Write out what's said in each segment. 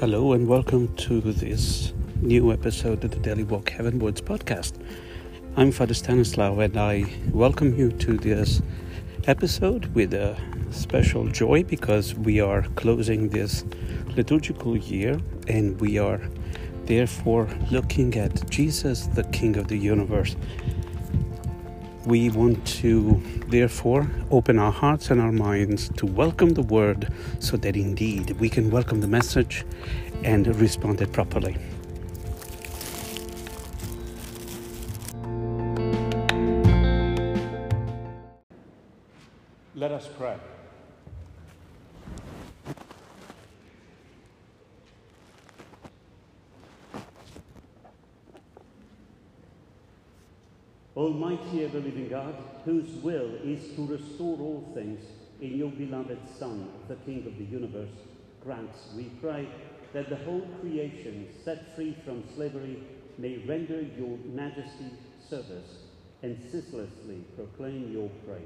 Hello and welcome to this new episode of the Daily Walk Heavenwards podcast. I'm Father Stanislaw and I welcome you to this episode with a special joy because we are closing this liturgical year and we are therefore looking at Jesus, the King of the universe. We want to therefore open our hearts and our minds to welcome the word so that indeed we can welcome the message and respond it properly. Almighty ever living God, whose will is to restore all things in your beloved Son, the King of the universe, grants, we pray, that the whole creation, set free from slavery, may render your majesty service and ceaselessly proclaim your praise.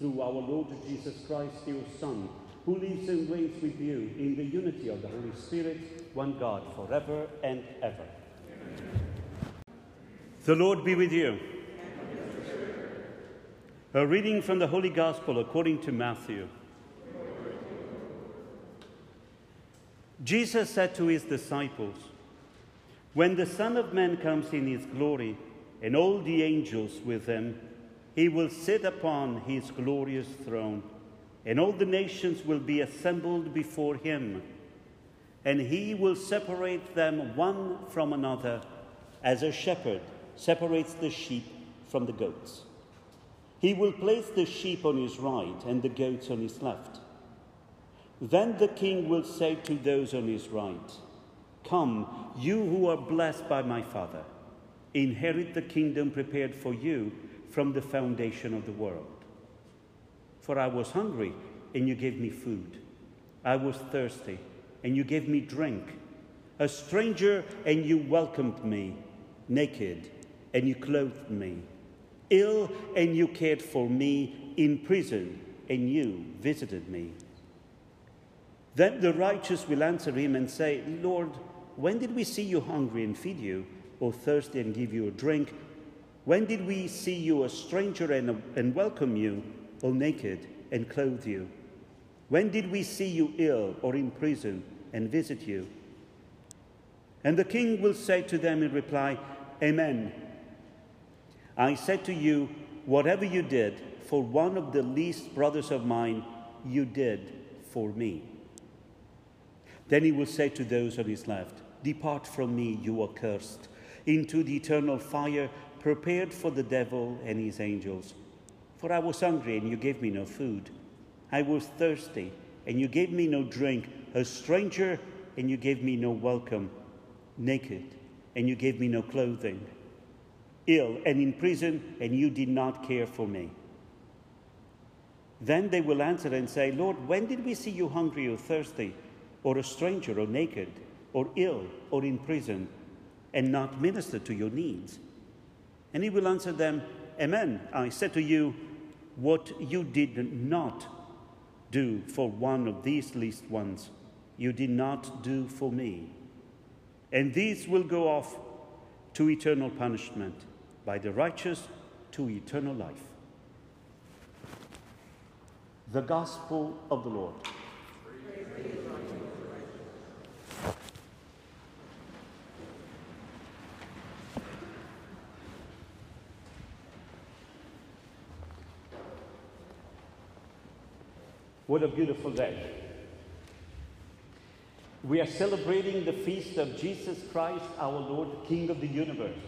Through our Lord Jesus Christ, your Son, who lives and reigns with you in the unity of the Holy Spirit, one God, forever and ever. The Lord be with you. A reading from the Holy Gospel according to Matthew. Jesus said to his disciples, When the Son of Man comes in his glory, and all the angels with him, he will sit upon his glorious throne, and all the nations will be assembled before him. And he will separate them one from another, as a shepherd separates the sheep from the goats. He will place the sheep on his right and the goats on his left. Then the king will say to those on his right, Come, you who are blessed by my Father, inherit the kingdom prepared for you from the foundation of the world. For I was hungry, and you gave me food. I was thirsty, and you gave me drink. A stranger, and you welcomed me. Naked, and you clothed me ill and you cared for me, in prison and you visited me. Then the righteous will answer him and say, Lord, when did we see you hungry and feed you, or thirsty and give you a drink? When did we see you a stranger and, and welcome you, or naked and clothe you? When did we see you ill or in prison and visit you? And the king will say to them in reply, Amen. I said to you, whatever you did for one of the least brothers of mine, you did for me. Then he will say to those on his left, Depart from me, you accursed, into the eternal fire prepared for the devil and his angels. For I was hungry, and you gave me no food. I was thirsty, and you gave me no drink. A stranger, and you gave me no welcome. Naked, and you gave me no clothing ill and in prison, and you did not care for me. Then they will answer and say, Lord, when did we see you hungry or thirsty, or a stranger, or naked, or ill, or in prison, and not minister to your needs? And he will answer them, Amen. I said to you, what you did not do for one of these least ones, you did not do for me. And these will go off to eternal punishment by the righteous to eternal life. The Gospel of the Lord. What a beautiful day. We are celebrating the feast of Jesus Christ, our Lord, King of the universe.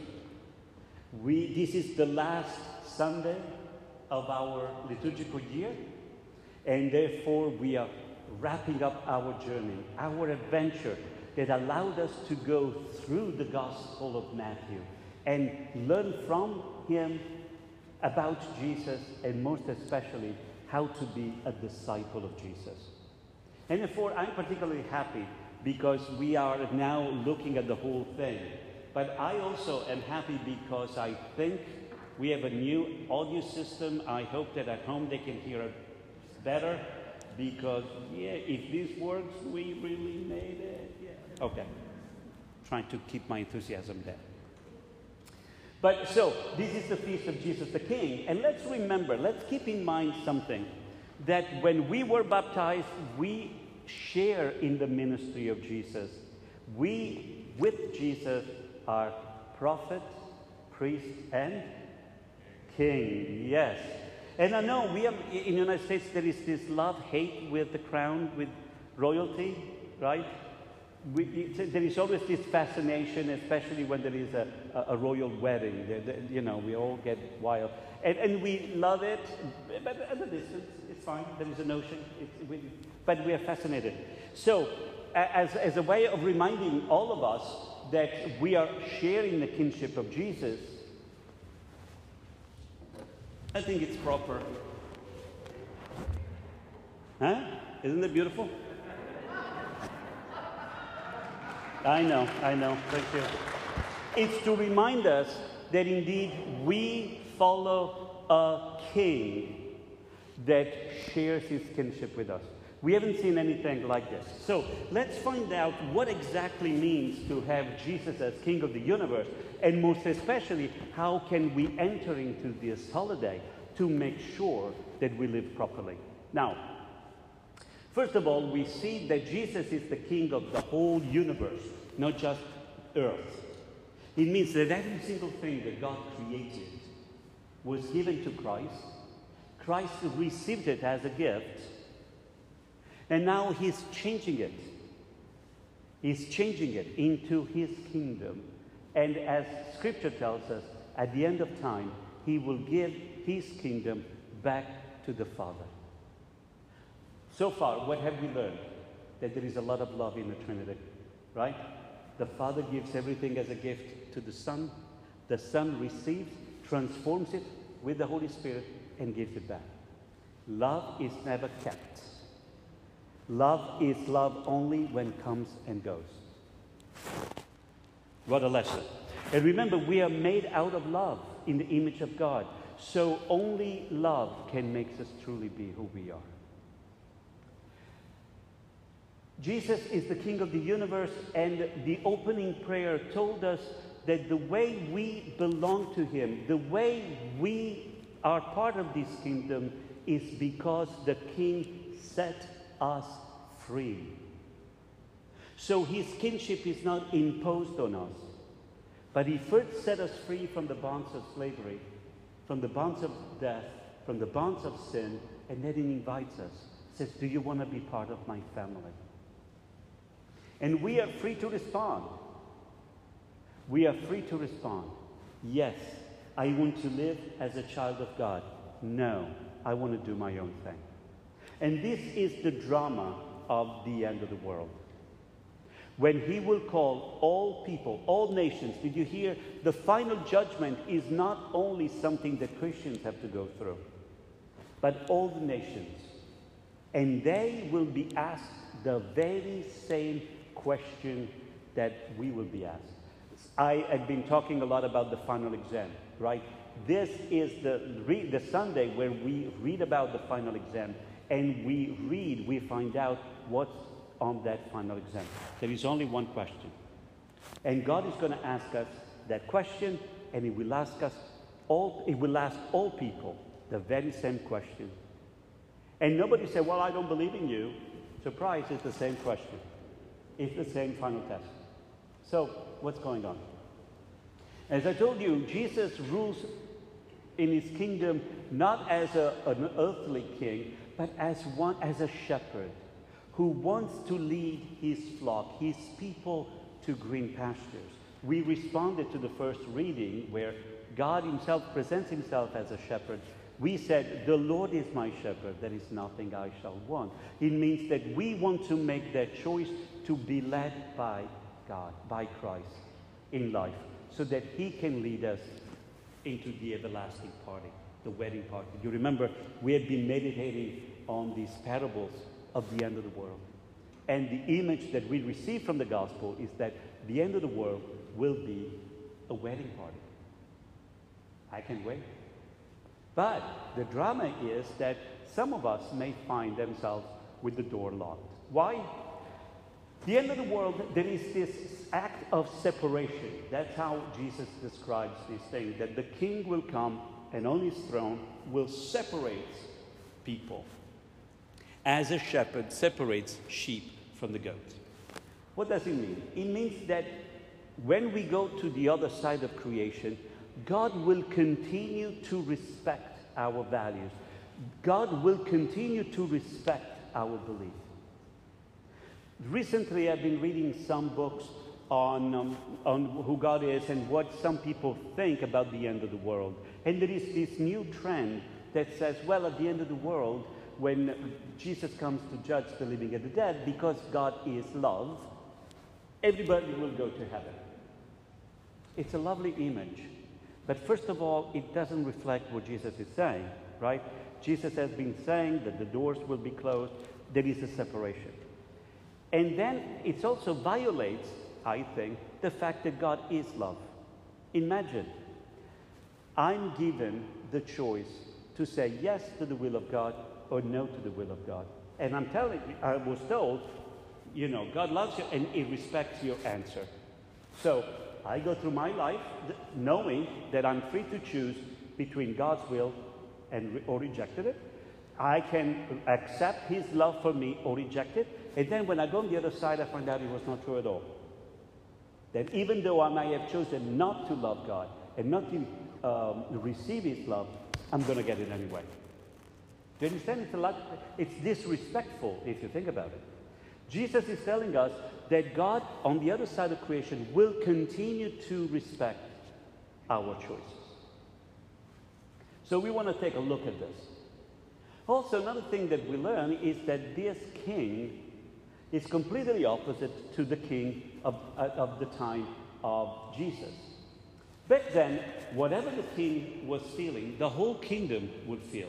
We, this is the last Sunday of our liturgical year, and therefore we are wrapping up our journey, our adventure that allowed us to go through the Gospel of Matthew and learn from him about Jesus and most especially how to be a disciple of Jesus. And therefore, I'm particularly happy because we are now looking at the whole thing. But I also am happy because I think we have a new audio system. I hope that at home they can hear it better. because, yeah, if this works, we really made it. Yeah. Okay. Trying to keep my enthusiasm there. But so, this is the feast of Jesus the King. And let's remember, let's keep in mind something that when we were baptized, we share in the ministry of Jesus. We, with Jesus, are prophet, priest, and king. Yes. And I know we have, in the United States, there is this love hate with the crown, with royalty, right? We, there is always this fascination, especially when there is a, a, royal wedding. you know, we all get wild. And, and we love it, but at a distance, it's fine. There is a notion, we, but we are fascinated. So, as, as a way of reminding all of us that we are sharing the kinship of Jesus, I think it's proper. Huh? Isn't it beautiful? I know, I know. Thank you. It's to remind us that indeed we follow a king that shares his kinship with us. We haven't seen anything like this. So let's find out what exactly means to have Jesus as King of the universe, and most especially, how can we enter into this holiday to make sure that we live properly. Now, first of all, we see that Jesus is the King of the whole universe, not just earth. It means that every single thing that God created was given to Christ. Christ received it as a gift and now he's changing it. He's changing it into his kingdom. And as scripture tells us, at the end of time, he will give his kingdom back to the Father. So far, what have we learned? That there is a lot of love in the Trinity, right? The Father gives everything as a gift to the Son. The Son receives, transforms it with the Holy Spirit, and gives it back. Love is never kept. Love is love only when comes and goes. What a lesson. And remember, we are made out of love in the image of God. So only love can make us truly be who we are. Jesus is the King of the universe, and the opening prayer told us that the way we belong to Him, the way we are part of this kingdom, is because the King set us free. So his kinship is not imposed on us, but he first set us free from the bonds of slavery, from the bonds of death, from the bonds of sin, and then he invites us, says, Do you want to be part of my family? And we are free to respond. We are free to respond. Yes, I want to live as a child of God. No, I want to do my own thing. And this is the drama of the end of the world. When he will call all people, all nations, did you hear? The final judgment is not only something that Christians have to go through, but all the nations. And they will be asked the very same question that we will be asked. I have been talking a lot about the final exam, right? This is the, the Sunday where we read about the final exam and we read, we find out what's on that final exam. There is only one question. And God is going to ask us that question, and He will ask us all, He will ask all people the very same question. And nobody said, Well, I don't believe in you. Surprise, it's the same question. It's the same final test. So, what's going on? As I told you, Jesus rules in his kingdom not as a, an earthly king, but as one as a shepherd who wants to lead his flock, his people to green pastures. We responded to the first reading where God himself presents himself as a shepherd. We said, The Lord is my shepherd, there is nothing I shall want. It means that we want to make that choice to be led by God, by Christ in life, so that he can lead us into the everlasting party, the wedding party. You remember, we have been meditating on these parables of the end of the world. And the image that we receive from the gospel is that the end of the world will be a wedding party. I can wait. But the drama is that some of us may find themselves with the door locked. Why? The end of the world, there is this act of separation. That's how Jesus describes this thing that the king will come and on his throne will separate people as a shepherd separates sheep from the goats. What does it mean? It means that when we go to the other side of creation, God will continue to respect our values. God will continue to respect our beliefs. Recently, I've been reading some books on, um, on who God is and what some people think about the end of the world. And there is this new trend that says, well, at the end of the world, when Jesus comes to judge the living and the dead, because God is love, everybody will go to heaven. It's a lovely image. But first of all, it doesn't reflect what Jesus is saying, right? Jesus has been saying that the doors will be closed, there is a separation. And then it also violates, I think, the fact that God is love. Imagine, I'm given the choice to say yes to the will of God or no to the will of God. And I'm telling you, I was told, you know, God loves you and He respects your answer. So I go through my life knowing that I'm free to choose between God's will and or rejected it. I can accept His love for me or reject it. And then when I go on the other side, I find out it was not true at all. That even though I may have chosen not to love God and not to um, receive His love, I'm going to get it anyway. Do you understand? It's a lot. It's disrespectful if you think about it. Jesus is telling us that God, on the other side of creation, will continue to respect our choices. So we want to take a look at this. Also, another thing that we learn is that this king is completely opposite to the king of, uh, of the time of Jesus. Back then, whatever the king was feeling, the whole kingdom would feel.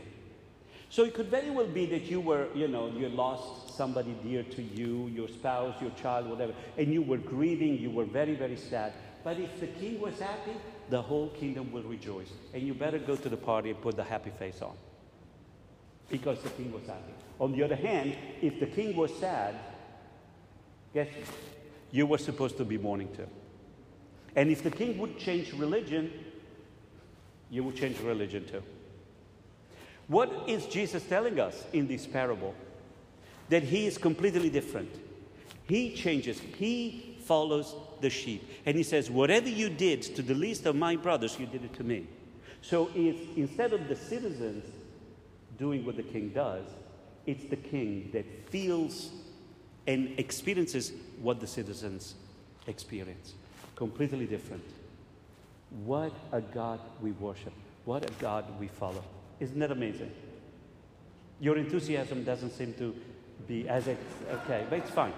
So it could very well be that you were, you know, you lost somebody dear to you, your spouse, your child, whatever, and you were grieving, you were very, very sad. But if the king was happy, the whole kingdom will rejoice. And you better go to the party and put the happy face on. Because the king was happy. On the other hand, if the king was sad, guess you were supposed to be mourning too. And if the king would change religion, you would change religion too. What is Jesus telling us in this parable? That he is completely different. He changes, he follows the sheep. And he says, Whatever you did to the least of my brothers, you did it to me. So it's, instead of the citizens doing what the king does, it's the king that feels and experiences what the citizens experience. Completely different. What a God we worship. What a God we follow. Isn't that amazing? Your enthusiasm doesn't seem to be as okay, but it's fine.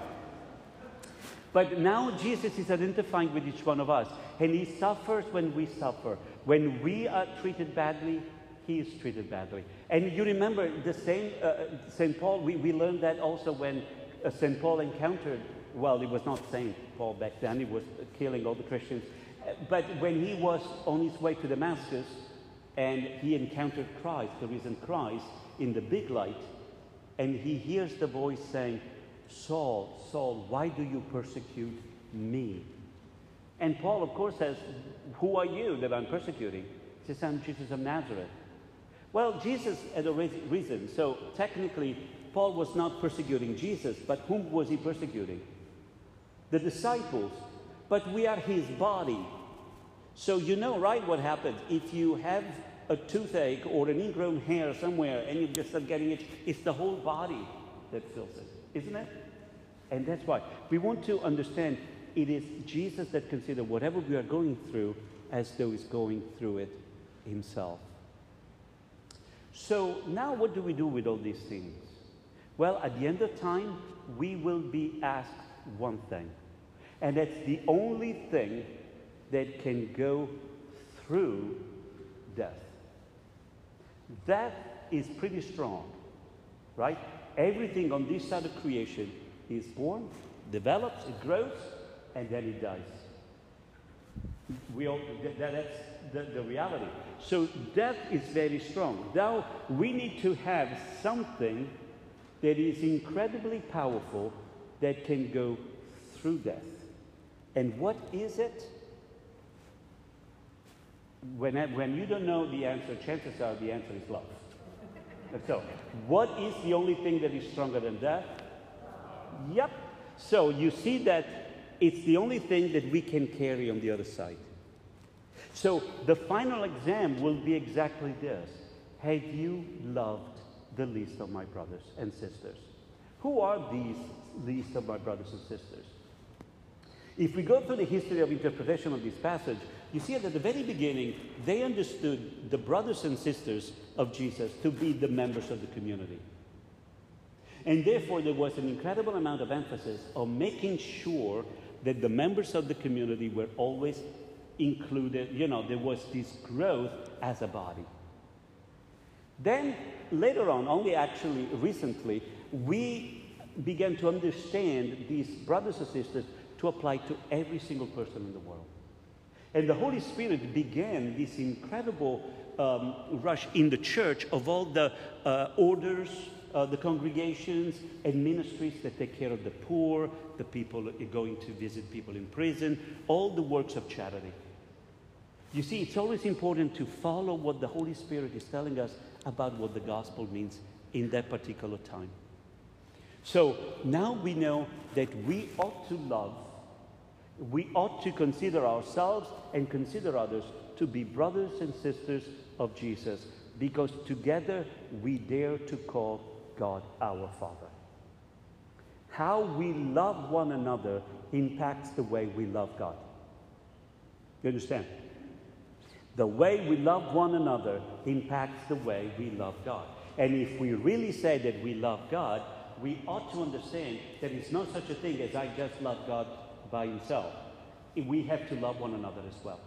But now Jesus is identifying with each one of us, and he suffers when we suffer. When we are treated badly, he is treated badly. And you remember the same, uh, St. Paul, we, we learned that also when uh, St. Paul encountered, well, it was not St. Paul back then, he was killing all the Christians. Uh, but when he was on his way to Damascus, and he encountered Christ, the risen Christ, in the big light, and he hears the voice saying, Saul, Saul, why do you persecute me? And Paul, of course, says, Who are you that I'm persecuting? He says, I'm Jesus of Nazareth. Well, Jesus had a reason. So technically, Paul was not persecuting Jesus, but whom was he persecuting? The disciples. But we are his body. So you know, right, what happens if you have a toothache or an ingrown hair somewhere and you just start getting it, it's the whole body that feels it, isn't it? And that's why we want to understand it is Jesus that considers whatever we are going through as though he's going through it himself. So now what do we do with all these things? Well, at the end of time, we will be asked one thing. And that's the only thing that can go through death. That is pretty strong, right? Everything on this side of creation is born, develops, it grows, and then it dies. We all, that, that's the, the reality. So death is very strong. Now we need to have something that is incredibly powerful that can go through death. And what is it? When, when you don't know the answer, chances are the answer is love. so, what is the only thing that is stronger than death? Yep. So you see that it's the only thing that we can carry on the other side. So the final exam will be exactly this Have you loved the least of my brothers and sisters? Who are these least of my brothers and sisters? If we go through the history of interpretation of this passage, you see that at the very beginning, they understood the brothers and sisters of Jesus to be the members of the community. And therefore, there was an incredible amount of emphasis on making sure that the members of the community were always included. You know, there was this growth as a body. Then, later on, only actually recently, we began to understand these brothers and sisters to apply to every single person in the world. And the Holy Spirit began this incredible um, rush in the church of all the uh, orders, uh, the congregations, and ministries that take care of the poor, the people going to visit people in prison, all the works of charity. You see, it's always important to follow what the Holy Spirit is telling us about what the gospel means in that particular time. So now we know that we ought to love, we ought to consider ourselves and consider others to be brothers and sisters of Jesus because together we dare to call God our Father. How we love one another impacts the way we love God. You understand? The way we love one another impacts the way we love God. And if we really say that we love God, we ought to understand that it's not such a thing as I just love God by himself. We have to love one another as well.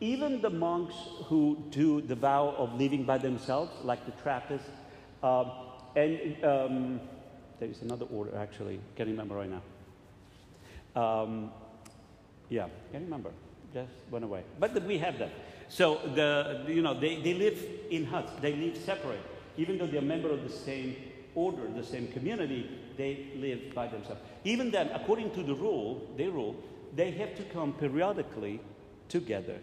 Even the monks who do the vow of living by themselves, like the Trappists, um, and um, there is another order actually, can't remember right now. Um, yeah, can't remember, just went away. But we have them. So the, you know, they, they live in huts, they live separate. Even though they're a member of the same order, the same community, they live by themselves. Even then, according to the rule, their rule, they have to come periodically together,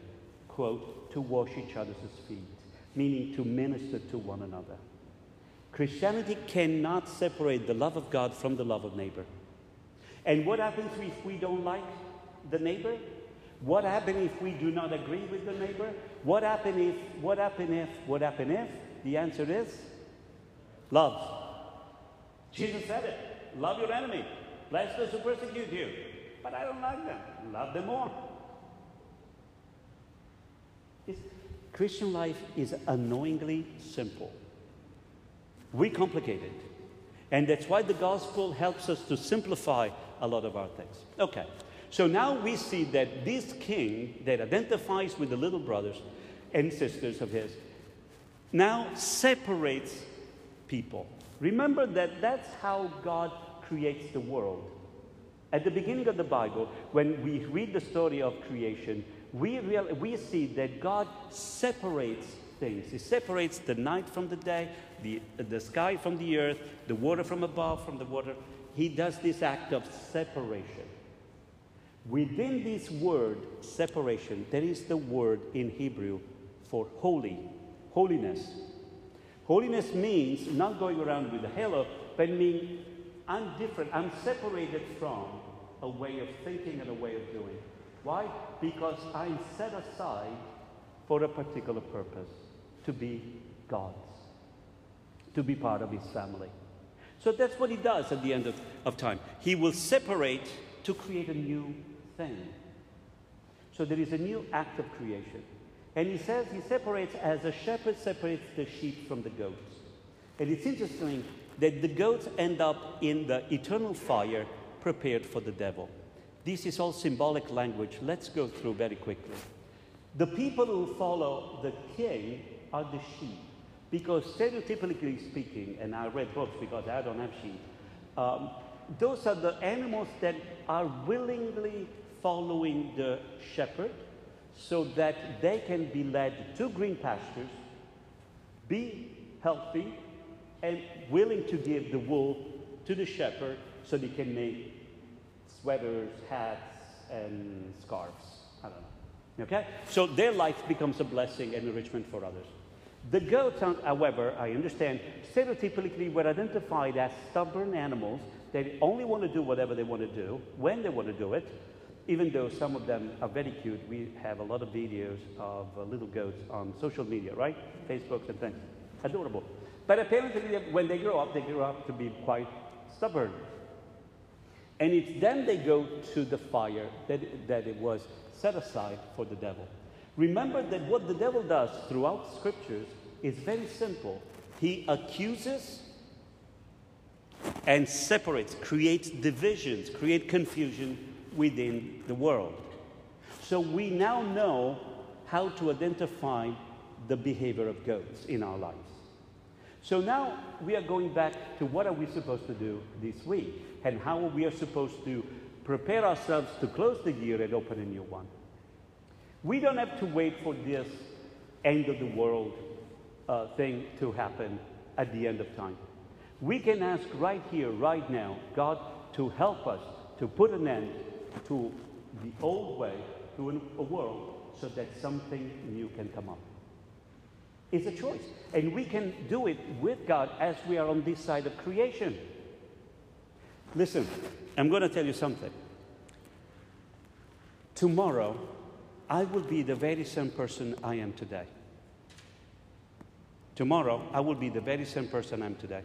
quote, to wash each other's feet, meaning to minister to one another. Christianity cannot separate the love of God from the love of neighbor. And what happens if we don't like the neighbor? What happens if we do not agree with the neighbor? What happens if, what happens if, what happens if? The answer is love. Jesus said it. Love your enemy. Bless those who persecute you. But I don't like them. Love them more. It's, Christian life is annoyingly simple. We complicate it. And that's why the gospel helps us to simplify a lot of our things. Okay. So now we see that this king that identifies with the little brothers and sisters of his now separates people. Remember that that's how God creates the world. At the beginning of the Bible, when we read the story of creation, we, real, we see that God separates things. He separates the night from the day, the, the sky from the earth, the water from above from the water. He does this act of separation. Within this word, separation, there is the word in Hebrew for holy, holiness. Holiness means not going around with a halo, but meaning I'm different, I'm separated from a way of thinking and a way of doing. Why? Because I'm set aside for a particular purpose to be God's, to be part of His family. So that's what He does at the end of, of time. He will separate to create a new thing. So there is a new act of creation. And he says he separates as a shepherd separates the sheep from the goats. And it's interesting that the goats end up in the eternal fire prepared for the devil. This is all symbolic language. Let's go through very quickly. The people who follow the king are the sheep. Because stereotypically speaking, and I read books because I don't have sheep, um, those are the animals that are willingly following the shepherd so that they can be led to green pastures, be healthy, and willing to give the wool to the shepherd so they can make sweaters, hats, and scarves. I don't know. Okay? So their life becomes a blessing and enrichment for others. The goats, however, I understand, stereotypically were identified as stubborn animals They only want to do whatever they want to do, when they want to do it, even though some of them are very cute. We have a lot of videos of uh, little goats on social media, right? Facebook and things. Adorable. But apparently, when they grow up, they grow up to be quite stubborn. And it's then they go to the fire that, that it was set aside for the devil. Remember that what the devil does throughout scriptures is very simple. He accuses and separates, creates divisions, create confusion within the world. So we now know how to identify the behavior of goats in our lives. So now we are going back to what are we supposed to do this week and how we are supposed to prepare ourselves to close the year and open a new one. We don't have to wait for this end of the world uh, thing to happen at the end of time. We can ask right here, right now, God to help us to put an end to the old way, to a world, so that something new can come up. It's a choice. And we can do it with God as we are on this side of creation. Listen, I'm going to tell you something. Tomorrow, I will be the very same person I am today. Tomorrow, I will be the very same person I am today.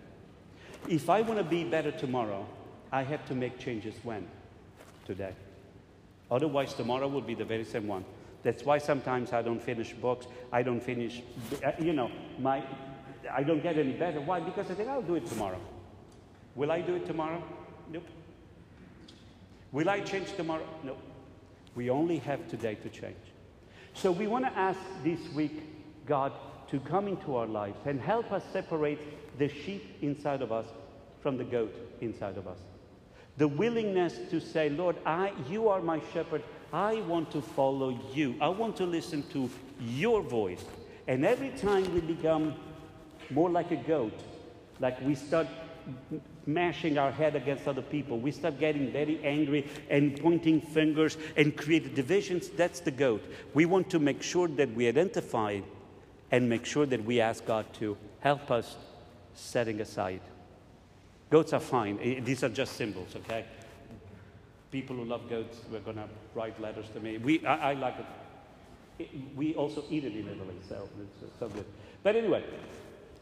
If I want to be better tomorrow, I have to make changes when? Today. Otherwise, tomorrow will be the very same one. That's why sometimes I don't finish books. I don't finish, uh, you know, my, I don't get any better. Why? Because I think I'll do it tomorrow. Will I do it tomorrow? Nope. Will I change tomorrow? Nope. We only have today to change. So we want to ask this week God to come into our lives and help us separate the sheep inside of us from the goat inside of us. The willingness to say, Lord, I, you are my shepherd. I want to follow you. I want to listen to your voice. And every time we become more like a goat, like we start mashing our head against other people, we start getting very angry and pointing fingers and create divisions, that's the goat. We want to make sure that we identify and make sure that we ask God to help us setting aside. Goats are fine. These are just symbols, okay? people who love goats were going to write letters to me. We, I, I like it. We also eat it in Italy, so it's so good. But anyway,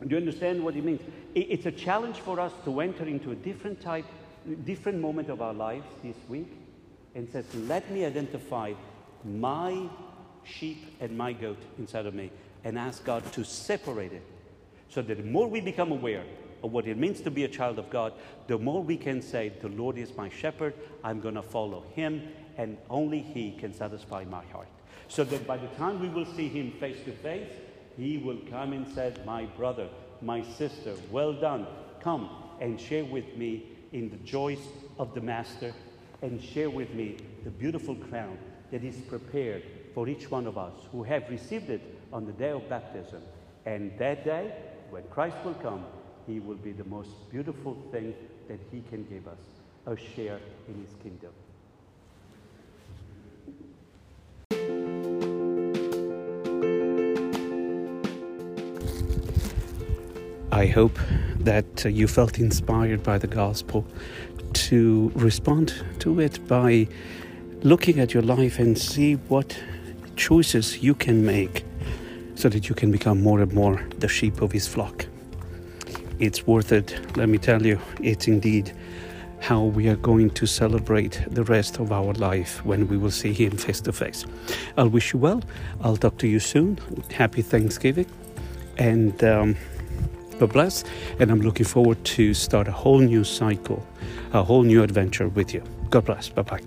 do you understand what it means? It, it's a challenge for us to enter into a different type, different moment of our lives this week and says, let me identify my sheep and my goat inside of me and ask God to separate it so that the more we become aware what it means to be a child of God, the more we can say, The Lord is my shepherd, I'm going to follow him, and only he can satisfy my heart. So that by the time we will see him face to face, he will come and say, My brother, my sister, well done. Come and share with me in the joys of the Master and share with me the beautiful crown that is prepared for each one of us who have received it on the day of baptism. And that day, when Christ will come, he will be the most beautiful thing that He can give us a share in His kingdom. I hope that uh, you felt inspired by the gospel to respond to it by looking at your life and see what choices you can make so that you can become more and more the sheep of his flock it's worth it. Let me tell you, it's indeed how we are going to celebrate the rest of our life when we will see him face to face. I'll wish you well. I'll talk to you soon. Happy Thanksgiving. And um, God bless. And I'm looking forward to start a whole new cycle, a whole new adventure with you. God bless. Bye bye.